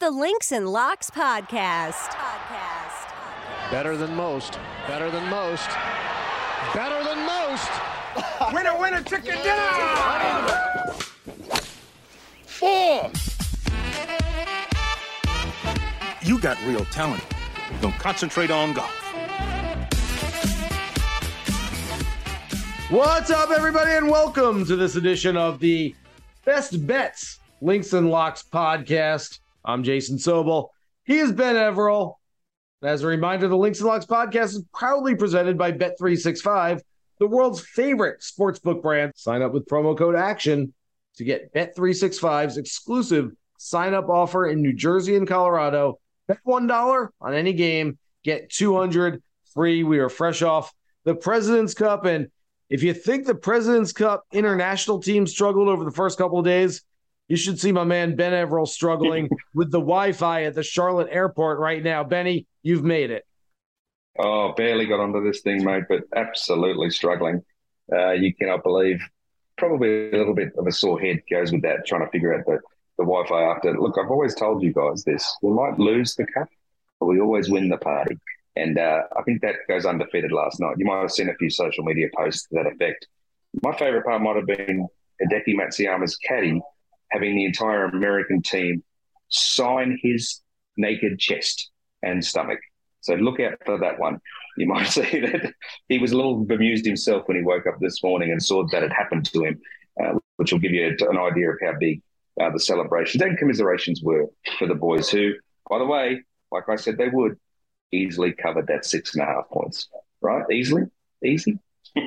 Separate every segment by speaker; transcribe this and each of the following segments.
Speaker 1: The Links and Locks Podcast. Podcast.
Speaker 2: Better than most. Better than most. Better than most.
Speaker 3: Winner, winner, chicken dinner! Four! You got real talent. Don't concentrate on golf.
Speaker 4: What's up, everybody, and welcome to this edition of the Best Bets Links and Locks podcast. I'm Jason Sobel. He is Ben Everill. As a reminder, the Links and Locks podcast is proudly presented by Bet365, the world's favorite sportsbook brand. Sign up with promo code ACTION to get Bet365's exclusive sign up offer in New Jersey and Colorado. Bet $1 on any game, get 200 free. We are fresh off the President's Cup and if you think the President's Cup international team struggled over the first couple of days, you should see my man Ben Everill struggling with the Wi-Fi at the Charlotte airport right now. Benny, you've made it.
Speaker 5: Oh, barely got onto this thing, mate, but absolutely struggling. Uh, you cannot believe. Probably a little bit of a sore head goes with that, trying to figure out the, the Wi Fi after. Look, I've always told you guys this. We might lose the cup, but we always win the party. And uh, I think that goes undefeated last night. You might have seen a few social media posts to that effect. My favourite part might have been Hideki Matsuyama's caddy having the entire American team sign his naked chest and stomach. So look out for that one. You might see that he was a little bemused himself when he woke up this morning and saw that it happened to him, uh, which will give you an idea of how big uh, the celebrations and commiserations were for the boys who, by the way, like I said, they would easily covered that six and a half points, right? Easily, easy.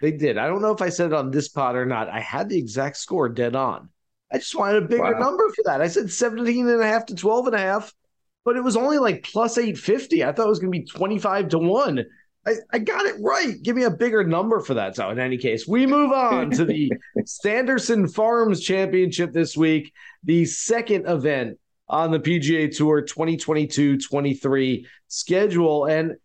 Speaker 4: They did. I don't know if I said it on this pod or not. I had the exact score dead on. I just wanted a bigger
Speaker 5: Wow.
Speaker 4: number for that. I said 17 and a half to 12 and a half, but it was only like plus 850. I thought it was going to be 25 to 1. I, I got it right. Give me a bigger number for that. So, in any case, we move on to the Sanderson Farms Championship this week, the second event on the PGA Tour 2022 23 schedule. And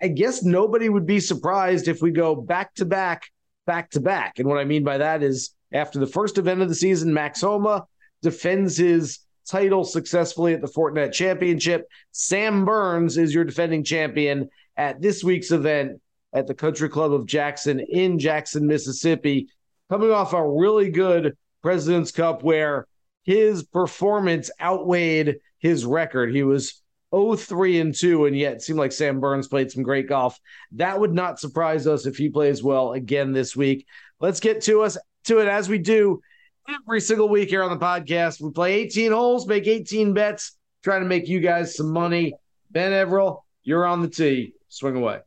Speaker 4: I guess nobody would be surprised if we go back to back, back to back. And what I mean by that is after the first event of the season, Max Homa defends his title successfully at the Fortinet Championship. Sam Burns is your defending champion at this week's event at the Country Club of Jackson in Jackson, Mississippi, coming off a really good President's Cup where his performance outweighed his record. He was 0-3 and 2, and yet it seemed like Sam Burns played some great golf. That would not surprise us if he plays well again this week. Let's get to us to it as we do every single week here on the podcast. We play 18 holes, make 18 bets, trying to make you guys some money. Ben Everill, you're on the tee. Swing away.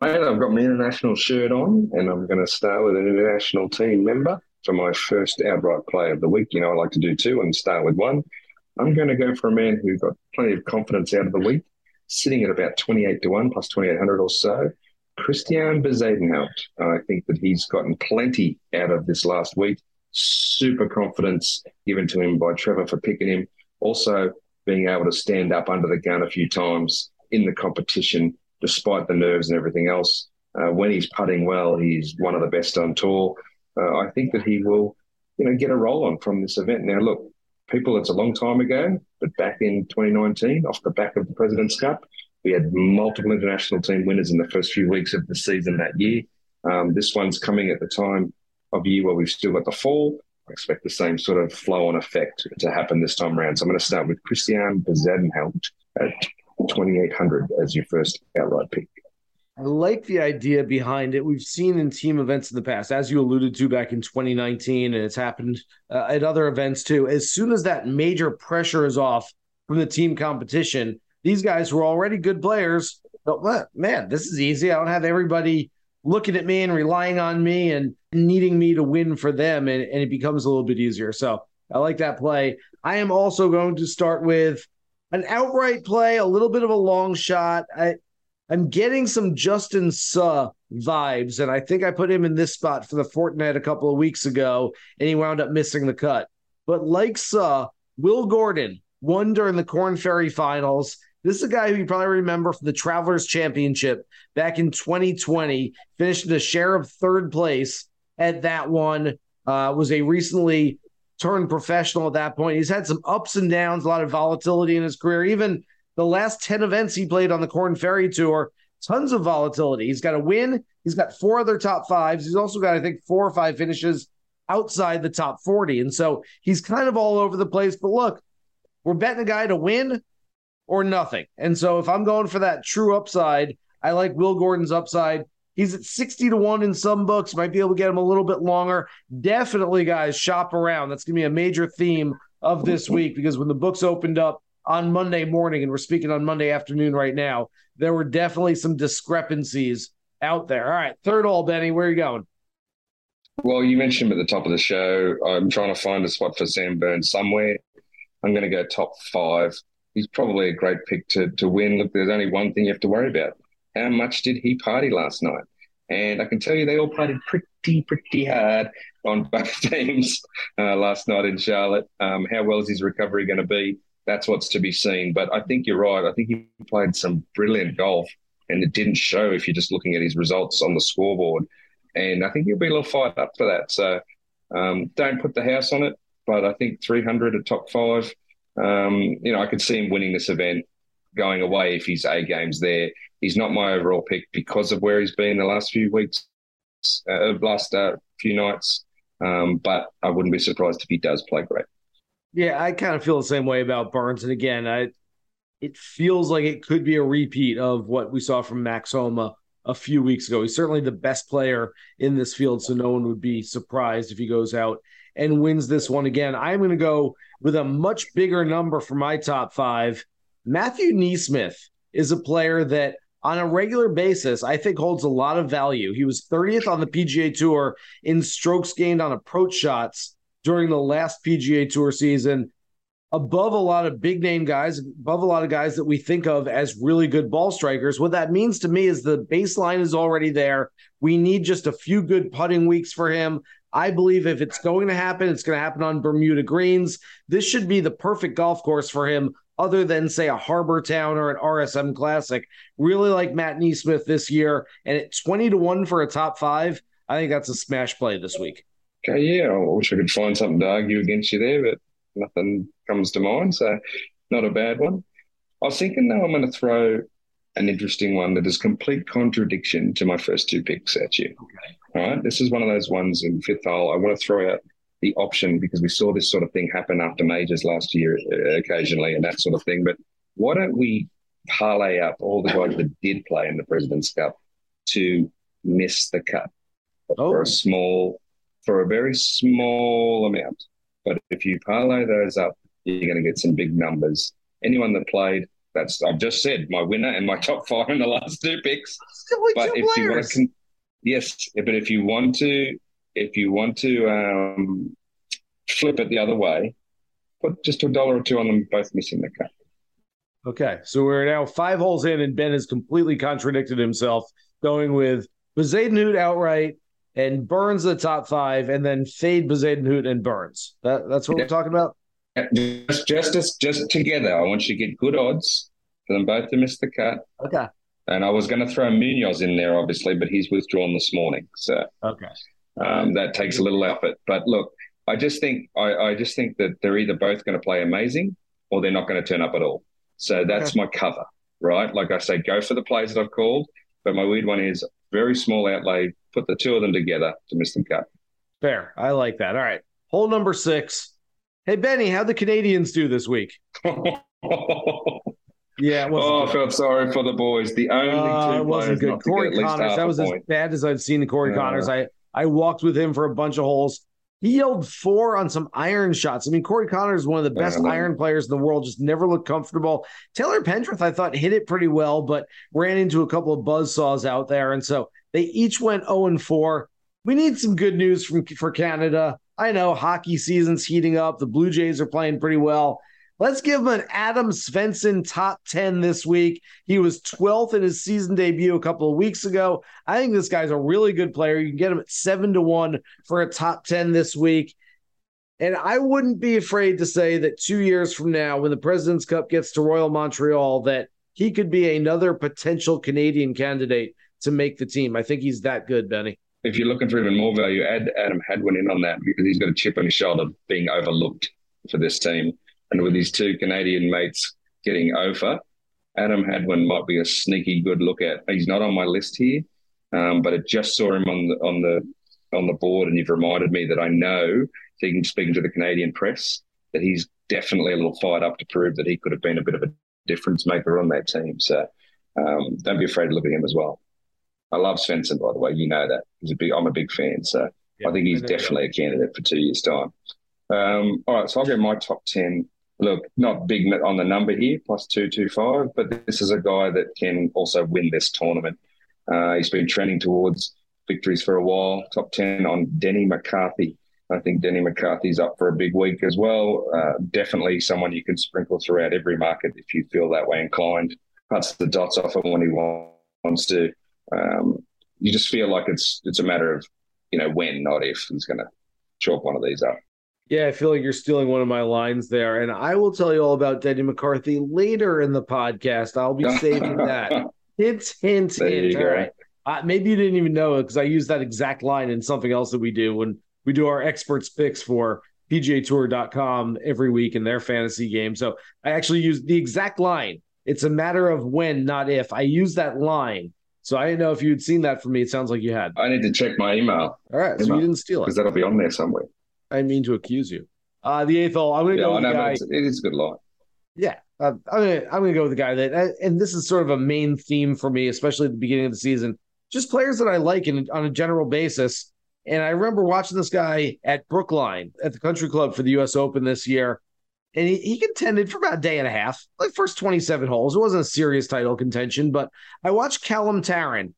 Speaker 5: I've got my international shirt on, and I'm going to start with an international team member for my first outright play of the week. You know, I like to do two and start with one. I'm going to go for a man who got plenty of confidence out of the week, sitting at about 28 to 1 plus 2800 or so. Christian Bezuidenhout. I think that he's gotten plenty out of this last week. Super confidence given to him by Trevor for picking him. Also, being able to stand up under the gun a few times in the competition, despite the nerves and everything else. Uh, when he's putting well, he's one of the best on tour. Uh, I think that he will, you know, get a roll on from this event. Now, look, people, it's a long time ago, but back in 2019, off the back of the President's Cup, we had multiple international team winners in the first few weeks of the season that year. Um, this one's coming at the time of year where we've still got the fall. I expect the same sort of flow on effect to happen this time around. So I'm going to start with Christian Bezuidenhout at 2,800 as your first outright pick.
Speaker 4: I like the idea behind it. We've seen in team events in the past, as you alluded to back in 2019, and it's happened uh, at other events too. As soon as that major pressure is off from the team competition, these guys were already good players. But man, this is easy. I don't have everybody looking at me and relying on me and needing me to win for them, and, and it becomes a little bit easier. So I like that play. I am also going to start with an outright play, a little bit of a long shot. I, I'm getting some Justin Suh vibes, and I think I put him in this spot for the Fortinet a couple of weeks ago, and he wound up missing the cut. But like Suh, Will Gordon won during the Corn Ferry Finals. This is a guy who you probably remember from the Travelers Championship back in 2020. Finished in a share of third place at that one. Uh, was a recently turned professional at that point. He's had some ups and downs, a lot of volatility in his career. Even the last 10 events he played on the Corn Ferry Tour, tons of volatility. He's got a win. He's got four other top fives. He's also got, I think, four or five finishes outside the top 40. And so he's kind of all over the place. But look, we're betting a guy to win or nothing. And so if I'm going for that true upside, I like Will Gordon's upside. He's at 60 to 1 in some books. Might be able to get him a little bit longer. Definitely, guys, shop around. That's going to be a major theme of this week because when the books opened up on Monday morning, and we're speaking on Monday afternoon right now, there were definitely some discrepancies out there. All right, third all, Benny, where are you going?
Speaker 5: Well, you mentioned at the top of the show. I'm trying to find a spot for Sam Burns somewhere. I'm going to go top five. He's probably a great pick to to win. Look, there's only one thing you have to worry about. How much did he party last night? And I can tell you they all partied pretty, pretty hard on both teams uh, last night in Charlotte. Um, how well is his recovery going to be? That's what's to be seen. But I think you're right. I think he played some brilliant golf, and it didn't show if you're just looking at his results on the scoreboard. And I think he'll be a little fired up for that. So um, don't put the house on it, but I think 300 at top five. Um, you know, I could see him winning this event going away if his A game's there. He's not my overall pick because of where he's been the last few weeks, uh, last uh, few nights. Um, but I wouldn't be surprised if he does play great.
Speaker 4: Yeah, I kind of feel the same way about Burns. And again, I it feels like it could be a repeat of what we saw from Max Homa a few weeks ago. He's certainly the best player in this field, so no one would be surprised if he goes out and wins this one again. I'm going to go with a much bigger number for my top five. Matthew NeSmith is a player that on a regular basis, I think holds a lot of value. He was 30th on the PGA Tour in strokes gained on approach shots during the last PGA Tour season, above a lot of big name guys, above a lot of guys that we think of as really good ball strikers. What that means to me is the baseline is already there. We need just a few good putting weeks for him. I believe if it's going to happen, it's going to happen on Bermuda greens. This should be the perfect golf course for him other than say a Harbour Town or an RSM Classic. Really like Matt NeSmith this year, and at twenty to one for a top five, I think that's a smash play this week.
Speaker 5: Okay, yeah, I wish I could find something to argue against you there, but nothing comes to mind, so not a bad one. I was thinking though, I'm going to throw an interesting one that is complete contradiction to my first two picks at you. Okay. All right, this is one of those ones in fifth hole. I want to throw out the option because we saw this sort of thing happen after majors last year uh, occasionally and that sort of thing. But why don't we parlay up all the guys that did play in the President's Cup to miss the cut oh. for a small, for a very small amount. But if you parlay those up, you're going to get some big numbers. Anyone that played, that's I've just said my winner and my top five in the last two picks.
Speaker 4: but if players. you want
Speaker 5: to, yes, but if you want to if you want to um, flip it the other way, put just a dollar or two on them both missing the cut.
Speaker 4: Okay, so we're now five holes in, and Ben has completely contradicted himself, going with Bezuidenhout outright and Burns the top five, and then fade Bezuidenhout and Burns. That, that's what yeah. we're talking about.
Speaker 5: Just, just, just, just together. I want you to get good odds for them both to miss the cut.
Speaker 4: Okay.
Speaker 5: And I was going to throw Munoz in there, obviously, but he's withdrawn this morning. So
Speaker 4: okay,
Speaker 5: um, that takes a little effort. But look, I just think I, I just think that they're either both going to play amazing or they're not going to turn up at all. So that's okay. my cover, right? Like I say, go for the plays that I've called. But my weird one is very small outlay. Put the two of them together to miss them cut.
Speaker 4: Fair. I like that. All right. Hole number six. Hey Benny, how'd the Canadians do this week? Yeah,
Speaker 5: oh, I felt sorry for the boys. The only uh, two it wasn't good.
Speaker 4: Corey Conners, that was as bad as I've seen the Corey yeah. Conners. I I walked with him for a bunch of holes. He yelled four on some iron shots. I mean, Corey Conners is one of the best yeah, iron players in the world, just never looked comfortable. Taylor Pendrith, I thought, hit it pretty well, but ran into a couple of buzz saws out there. And so they each went 0 and 4. We need some good news from for Canada. I know hockey season's heating up. The Blue Jays are playing pretty well. Let's give him an Adam Svensson top 10 this week. He was 12th in his season debut a couple of weeks ago. I think this guy's a really good player. You can get him at 7 to 1 for a top 10 this week. And I wouldn't be afraid to say that two years from now, when the President's Cup gets to Royal Montreal, that he could be another potential Canadian candidate to make the team. I think he's that good, Benny.
Speaker 5: If you're looking for even more value, add Adam Hadwin in on that because he's got a chip on his shoulder being overlooked for this team. And with his two Canadian mates getting over, Adam Hadwin might be a sneaky good look at. He's not on my list here, um, but I just saw him on the on the on the board, and you've reminded me that I know, speaking speaking to the Canadian press, that he's definitely a little fired up to prove that he could have been a bit of a difference maker on that team. So um, don't be afraid to look at him as well. I love Svensson, by the way. You know that. He's a big. I'm a big fan. So yeah, I think he's I definitely a candidate for two years' time. Um, all right, so I'll get my top ten look, not big on the number here, plus 225, but this is a guy that can also win this tournament. Uh, he's been trending towards victories for a while, top 10 on Denny McCarthy. I think Denny McCarthy's up for a big week as well. Uh, definitely someone you can sprinkle throughout every market if you feel that way inclined. Cuts the dots off him when he wants to. Um, you just feel like it's it's a matter of you know when, not if he's going to chalk one of these up.
Speaker 4: Yeah, I feel like you're stealing one of my lines there. And I will tell you all about Denny McCarthy later in the podcast. I'll be saving that. hint, hint, there hint. All right. Uh, maybe you didn't even know it because I use that exact line in something else that we do when we do our experts picks for PGAtour.com every week in their fantasy game. So I actually use the exact line. It's a matter of when, not if. I use that line. So I didn't know if you'd seen that for me. It sounds like you had.
Speaker 5: I need to check my email.
Speaker 4: All right. Email. So you didn't steal it.
Speaker 5: Because that'll be on there somewhere.
Speaker 4: I mean to accuse you. Uh, the eighth hole. I'm going to yeah, go with the guy.
Speaker 5: It is a good line.
Speaker 4: Yeah, uh, I'm going to I'm going to go with the guy that, uh, and this is sort of a main theme for me, especially at the beginning of the season. Just players that I like in, on a general basis. And I remember watching this guy at Brookline at the Country Club for the U.S. Open this year, and he, he contended for about a day and a half, like first 27 holes. It wasn't a serious title contention, but I watched Callum Tarren.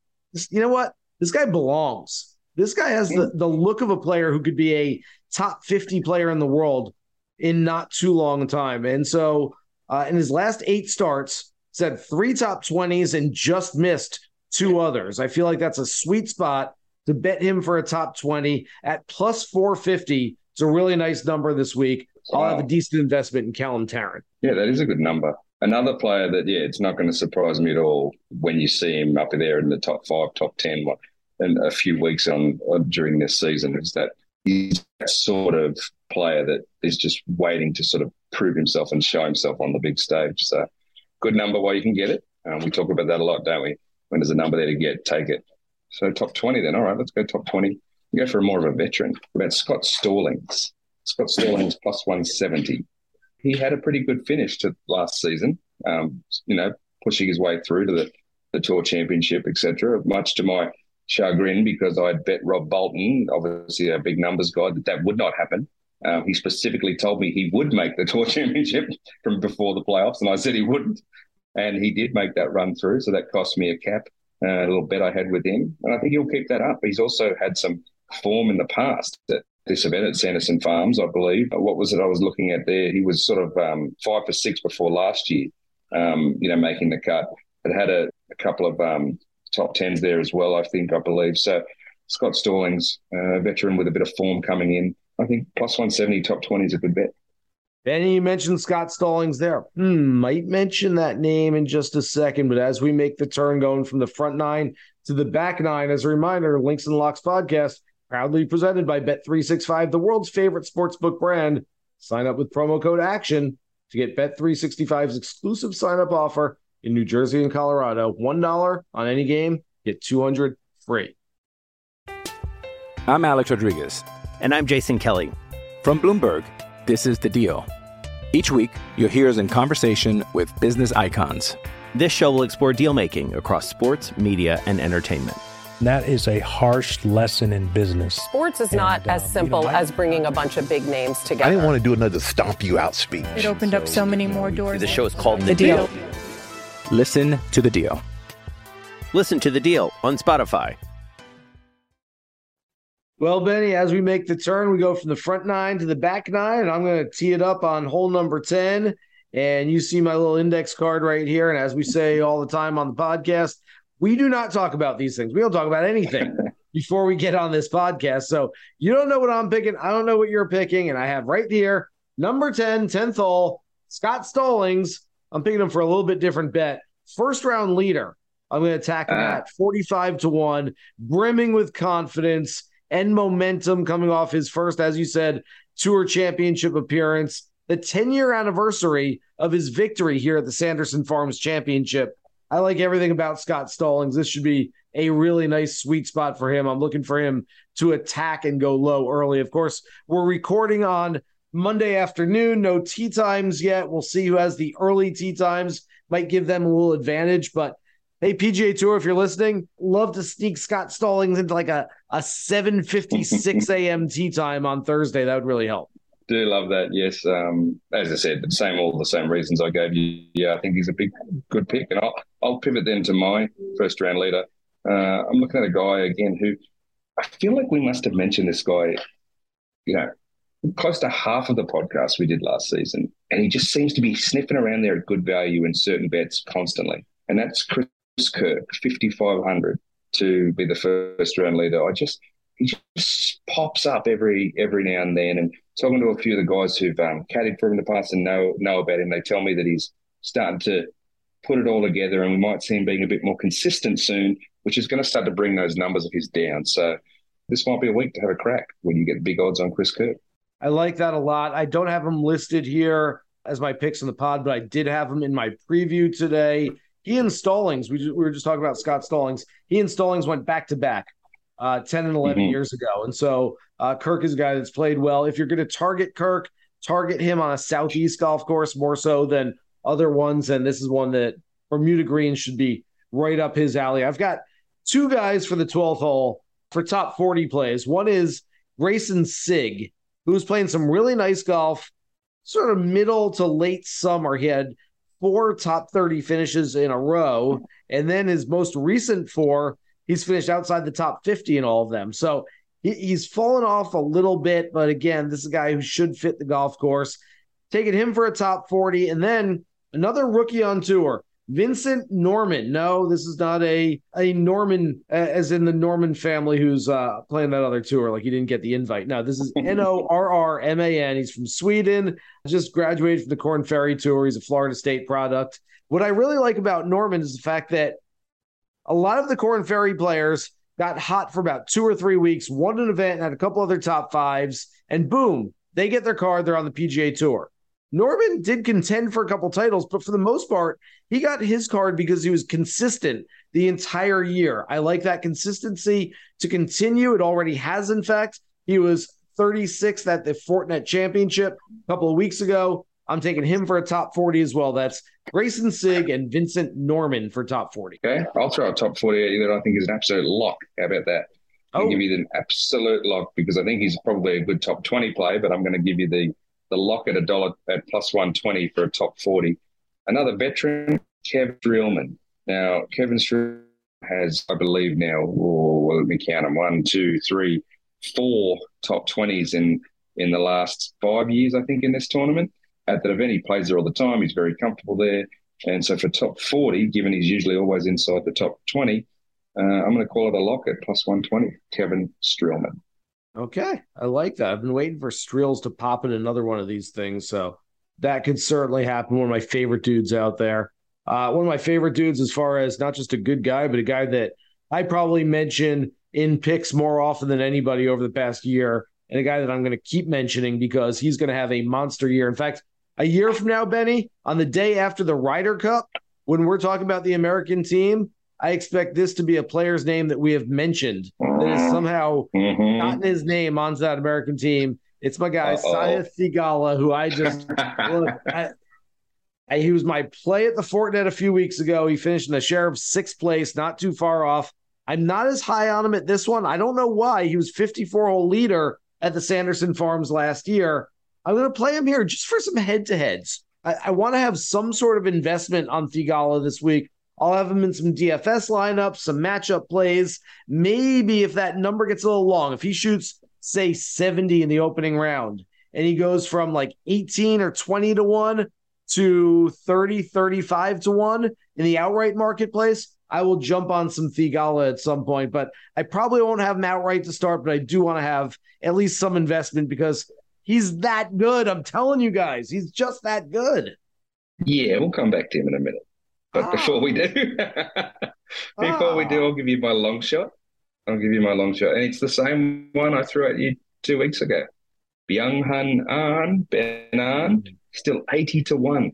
Speaker 4: You know what? This guy belongs. This guy has the, the look of a player who could be a top 50 player in the world in not too long time. And so uh, in his last eight starts, said three top 20s and just missed two others. I feel like that's a sweet spot to bet him for a top 20 at plus 450. It's a really nice number this week. Wow. I'll have a decent investment in Callum Tarren.
Speaker 5: Yeah, that is a good number. Another player that, yeah, it's not going to surprise me at all when you see him up there in the top five, top 10 in a few weeks on, on during this season is that he's that sort of player that is just waiting to sort of prove himself and show himself on the big stage. So good number while you can get it. Um, we talk about that a lot, don't we? When there's a number there to get, take it. So top 20 then. All right, let's go top 20. We go for more of a veteran. About Scott Stallings. Scott Stallings plus 170. He had a pretty good finish to last season, um, you know, pushing his way through to the, the Tour Championship, etc. Much to my chagrin because I'd bet Rob Bolton, obviously a big numbers guy, that that would not happen. Um, he specifically told me he would make the tour championship from before the playoffs, and I said he wouldn't, and he did make that run through. So that cost me a cap, uh, a little bet I had with him, and I think he'll keep that up. He's also had some form in the past at this event at Sanderson Farms, I believe. What was it I was looking at there? He was sort of um, five for six before last year, um, you know, making the cut. It had a, a couple of um, top tens there as well. I think I believe so. Scott Stallings, a uh, veteran with a bit of form coming in. I think plus one seventy top twenty is a good bet.
Speaker 4: Benny, you mentioned Scott Stallings there. Hmm, might mention that name in just a second, but as we make the turn going from the front nine to the back nine, as a reminder, Links and Locks podcast proudly presented by Bet365, the world's favorite sportsbook brand. Sign up with promo code ACTION to get Bet365's exclusive sign up offer in New Jersey and Colorado. $1 on any game, get 200 free.
Speaker 6: I'm Alex Rodriguez.
Speaker 7: And I'm Jason Kelly.
Speaker 6: From Bloomberg, this is The Deal. Each week, you'll hear us in conversation with business icons.
Speaker 7: This show will explore deal making across sports, media, and entertainment.
Speaker 8: That is a harsh lesson in business.
Speaker 9: Sports is and, not uh, as simple you know, as bringing a bunch of big names together.
Speaker 10: I didn't want to do another stomp you out speech.
Speaker 11: It opened so, up so many more doors.
Speaker 7: The show is called The, the deal. deal.
Speaker 6: Listen to the deal.
Speaker 7: Listen to the deal on Spotify.
Speaker 4: Well, Benny, as we make the turn, we go from the front nine to the back nine, and I'm going to tee it up on hole number 10. and you see my little index card right here. And as we say all the time on the podcast, we do not talk about these things. We don't talk about anything before we get on this podcast. So you don't know what I'm picking. I don't know what you're picking. And I have right here number 10, 10th hole, Scott Stallings. I'm picking him for a little bit different bet. First round leader. I'm going to attack him ah. at 45 to 1, brimming with confidence and momentum coming off his first, as you said, tour championship appearance, the 10 year anniversary of his victory here at the Sanderson Farms Championship. I like everything about Scott Stallings. This should be a really nice sweet spot for him. I'm looking for him to attack and go low early. Of course, we're recording on Monday afternoon, no tee times yet. We'll see who has the early tee times, might give them a little advantage, but Hey, PGA Tour, if you're listening, love to sneak Scott Stallings into like a, a 7.56 a.m. tee time on Thursday. That would really help.
Speaker 5: Do love that. Yes. Um, as I said, the same, all the same reasons I gave you. Yeah, I think he's a big, good pick. And I'll, I'll pivot then to my first round leader. Uh, I'm looking at a guy again who I feel like we must have mentioned this guy, you know, close to half of the podcast we did last season. And he just seems to be sniffing around there at good value in certain bets constantly. And that's Chris Kirk, 5,500 to be the first round leader. I just, he just pops up every every now and then. And talking to a few of the guys who've um, caddied for him in the past and know know about him, they tell me that he's starting to put it all together, and we might see him being a bit more consistent soon, which is going to start to bring those numbers of his down. So this might be a week to have a crack when you get big odds on Chris Kirk.
Speaker 4: I like that a lot. I don't have him listed here as my picks in the pod, but I did have him in my preview today. He and Stallings, we, we were just talking about Scott Stallings. He and Stallings went back to back uh, 10 and 11 mm-hmm. years ago. And so uh, Kirk is a guy that's played well. If you're going to target Kirk, target him on a Southeast golf course more so than other ones. And this is one that Bermuda Green should be right up his alley. I've got two guys for the 12th hole for top 40 plays. One is Greyson Sigg, who's playing some really nice golf, sort of middle to late summer. He had four top 30 finishes in a row. And then his most recent four, he's finished outside the top 50 in all of them. So he, he's fallen off a little bit. But again, this is a guy who should fit the golf course. Taking him for a top 40. And then another rookie on tour, Vincent Norrman. No, this is not a a Norman, as in the Norman family who's uh, playing that other tour. Like he didn't get the invite. No, this is N O R R M A N. He's from Sweden. Just graduated from the Corn Ferry Tour. He's a Florida State product. What I really like about Norrman is the fact that a lot of the Corn Ferry players got hot for about two or three weeks, won an event, had a couple other top fives, and boom, they get their card. They're on the PGA Tour. Norrman did contend for a couple titles, but for the most part, he got his card because he was consistent the entire year. I like that consistency to continue. It already has, in fact. He was 36th at the Fortinet Championship a couple of weeks ago. I'm taking him for a top 40 as well. That's Greyson Sigg and Vincent Norrman for top 40.
Speaker 5: Okay. I'll throw a top 40 at you that I think is an absolute lock. How about that? I'll oh. give you the absolute lock because I think he's probably a good top 20 play, but I'm going to give you the the lock at a dollar at plus 120 for a top 40. Another veteran, Kevin Streelman. Now, Kevin Streelman has, I believe now, oh, well, let me count them one, two, three, four top 20s in, in the last five years, I think, in this tournament. At that event, he plays there all the time. He's very comfortable there. And so for top 40, given he's usually always inside the top 20, uh, I'm going to call it a lock at plus 120, Kevin Streelman.
Speaker 4: Okay, I like that. I've been waiting for Streels to pop in another one of these things, so that could certainly happen. One of my favorite dudes out there. Uh, one of my favorite dudes, as far as not just a good guy, but a guy that I probably mention in picks more often than anybody over the past year, and a guy that I'm going to keep mentioning because he's going to have a monster year. In fact, a year from now, Benny, on the day after the Ryder Cup, when we're talking about the American team, I expect this to be a player's name that we have mentioned that has somehow mm-hmm. gotten his name onto that American team. It's my guy, Sahith Theegala, who I just look. I, I, he was my play at the Fortinet a few weeks ago. He finished in the Sheriff's sixth place, not too far off. I'm not as high on him at this one. I don't know why. He was 54 hole leader at the Sanderson Farms last year. I'm going to play him here just for some head to heads. I, I want to have some sort of investment on Theegala this week. I'll have him in some DFS lineups, some matchup plays. Maybe if that number gets a little long, if he shoots, say, 70 in the opening round and he goes from like 18 or 20 to 1 to 30, 35 to 1 in the outright marketplace, I will jump on some Theegala at some point, but I probably won't have him outright to start, but I do want to have at least some investment because he's that good. I'm telling you guys, he's just that good.
Speaker 5: Yeah, we'll come back to him in a minute. But ah. before we do, before ah. we do, I'll give you my long shot. I'll give you my long shot. And it's the same one I threw at you two weeks ago. Byung Hun An, Ben An, still 80 to 1.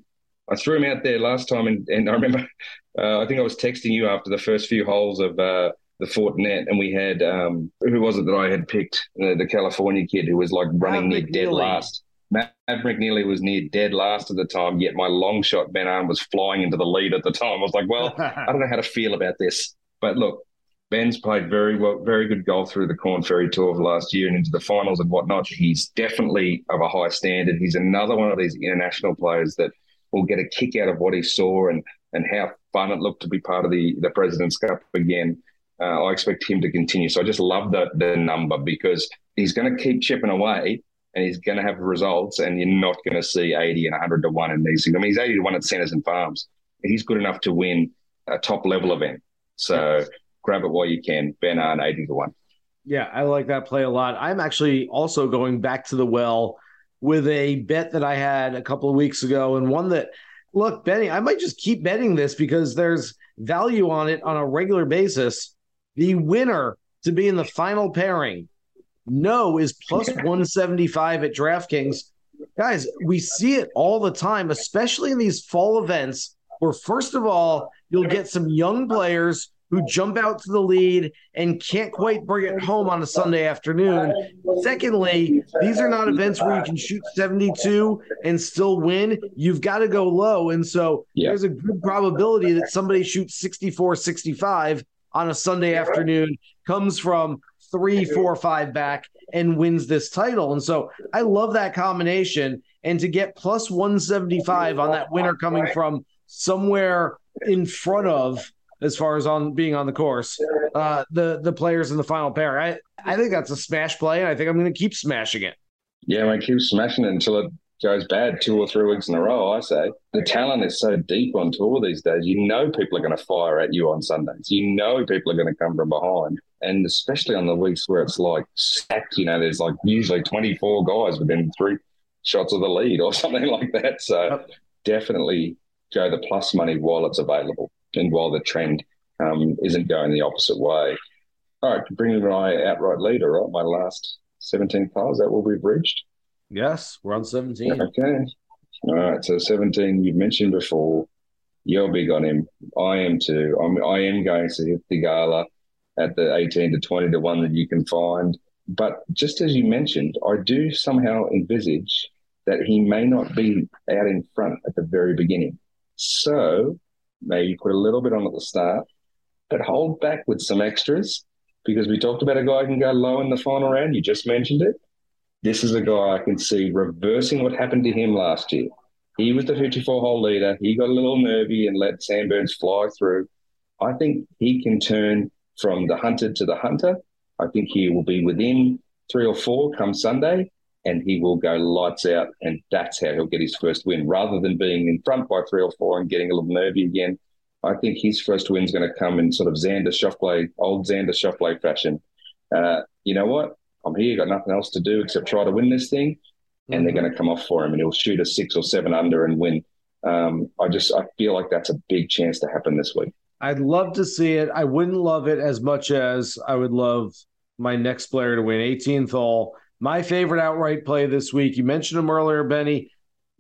Speaker 5: I threw him out there last time, and, and I remember uh, I think I was texting you after the first few holes of uh, the Fortinet, and we had um, who was it that I had picked? Uh, the California kid who was like running near McNealy. dead last. Matt McNealy was near dead last at the time, yet my long shot Ben An was flying into the lead at the time. I was like, well, I don't know how to feel about this. But look, Ben's played very well, very good golf through the Corn Ferry Tour of last year and into the finals and whatnot. He's definitely of a high standard. He's another one of these international players that will get a kick out of what he saw and and how fun it looked to be part of the the President's Cup again. Uh, I expect him to continue. So I just love the the number because he's going to keep chipping away and he's going to have results, and you're not going to see 80 and 100 to one in these things. I mean, he's 80 to one at Sanderson Farms. He's good enough to win a top level event. So grab it while you can. Ben An 80 to 1.
Speaker 4: Yeah, I like that play a lot. I'm actually also going back to the well with a bet that I had a couple of weeks ago and one that look, betting, I might just keep betting this because there's value on it on a regular basis. The winner to be in the final pairing, no, is plus 175 at DraftKings. Guys, we see it all the time, especially in these fall events, where first of all, you'll get some young players who jump out to the lead and can't quite bring it home on a Sunday afternoon. Secondly, these are not events where you can shoot 72 and still win. You've got to go low. And so yeah. there's a good probability that somebody shoots 64 65 on a Sunday afternoon, comes from three, four, five back, and wins this title. And so I love that combination. And to get plus 175 on that winner coming from somewhere in front of as far as on being on the course. Uh, the the players in the final pair. I I think that's a smash play, and I think I'm going to keep smashing it.
Speaker 5: Yeah, I keep smashing it until it goes bad two or three weeks in a row. I say the talent is so deep on tour these days. You know, people are going to fire at you on Sundays. You know, people are going to come from behind, and especially on the weeks where it's like stacked. You know, there's like usually 24 guys within three shots of the lead or something like that. So yep. definitely go the plus money while it's available and while the trend um, isn't going the opposite way. All right, bringing my outright leader, right? My last 17 piles, that will be bridged.
Speaker 4: Yes, we're on 17.
Speaker 5: Okay. All right, so 17, you've mentioned before. You're big on him. I am too. I'm, I am going to hit Theegala at the 18 to 20 to 1 that you can find. But just as you mentioned, I do somehow envisage that he may not be out in front at the very beginning. So maybe put a little bit on at the start, but hold back with some extras because we talked about a guy can go low in the final round. You just mentioned it. This is a guy I can see reversing what happened to him last year. He was the 54 hole leader. He got a little nervy and let Sam Burns fly through. I think he can turn from the hunted to the hunter. I think he will be within three or four come Sunday and he will go lights out, and that's how he'll get his first win. Rather than being in front by three or four and getting a little nervy again, I think his first win's going to come in sort of Xander Schauffele, old Xander Schauffele fashion. Uh, you know what? I'm here, got nothing else to do except try to win this thing, and mm-hmm. they're going to come off for him, and he'll shoot a six or seven under and win. Um, I just I feel like that's a big chance to happen this week.
Speaker 4: I'd love to see it. I wouldn't love it as much as I would love my next player to win 18th hole my favorite outright play this week. You mentioned him earlier, Benny.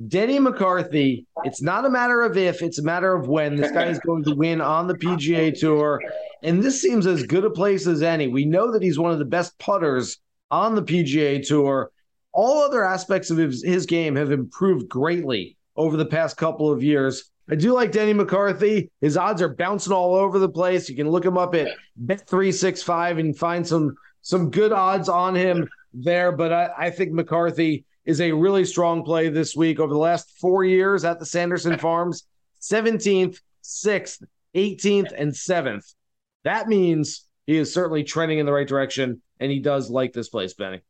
Speaker 4: Denny McCarthy, it's not a matter of if, it's a matter of when. This guy is going to win on the PGA Tour. And this seems as good a place as any. We know that he's one of the best putters on the PGA Tour. All other aspects of his, his game have improved greatly over the past couple of years. I do like Denny McCarthy. His odds are bouncing all over the place. You can look him up at Bet365 and find some some good odds on him there, but I, I think McCarthy is a really strong play this week. Over the last four years at the Sanderson Farms, 17th, 6th, 18th, and 7th. That means he is certainly trending in the right direction, and he does like this place, Benny.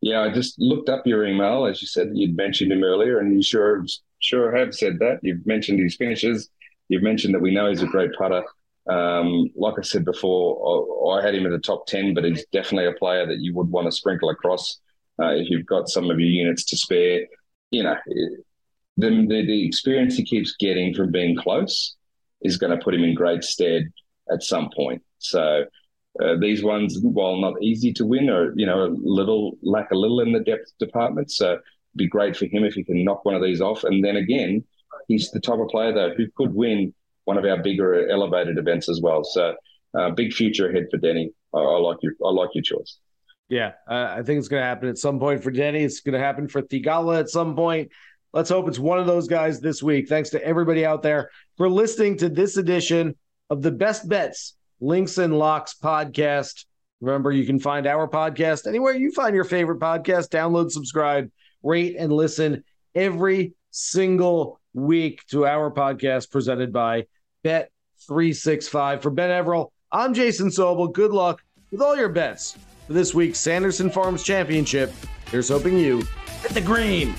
Speaker 5: Yeah, I just looked up your email as you said you'd mentioned him earlier, and you sure sure have said that. You've mentioned his finishes. You've mentioned that we know he's a great putter. Um, like I said before, I, I, had him in the top ten, but he's definitely a player that you would want to sprinkle across uh, if you've got some of your units to spare. You know, the, the, the experience he keeps getting from being close is going to put him in great stead at some point. So uh, these ones, while not easy to win, are you know a little lack a little in the depth department. So it'd be great for him if he can knock one of these off. And then again, he's the type of player though who could win one of our bigger elevated events as well. So uh, big future ahead for Denny. I, I, like your I like your choice.
Speaker 4: Yeah, uh, I think it's going to happen at some point for Denny. It's going to happen for Theegala at some point. Let's hope it's one of those guys this week. Thanks to everybody out there for listening to this edition of the Best Bets Links and Locks podcast. Remember, you can find our podcast anywhere you find your favorite podcast. Download, subscribe, rate, and listen every single week to our podcast presented by Bet365. For Ben Everill, I'm Jason Sobel. Good luck with all your bets for this week's Sanderson Farms Championship. Here's hoping you hit the green.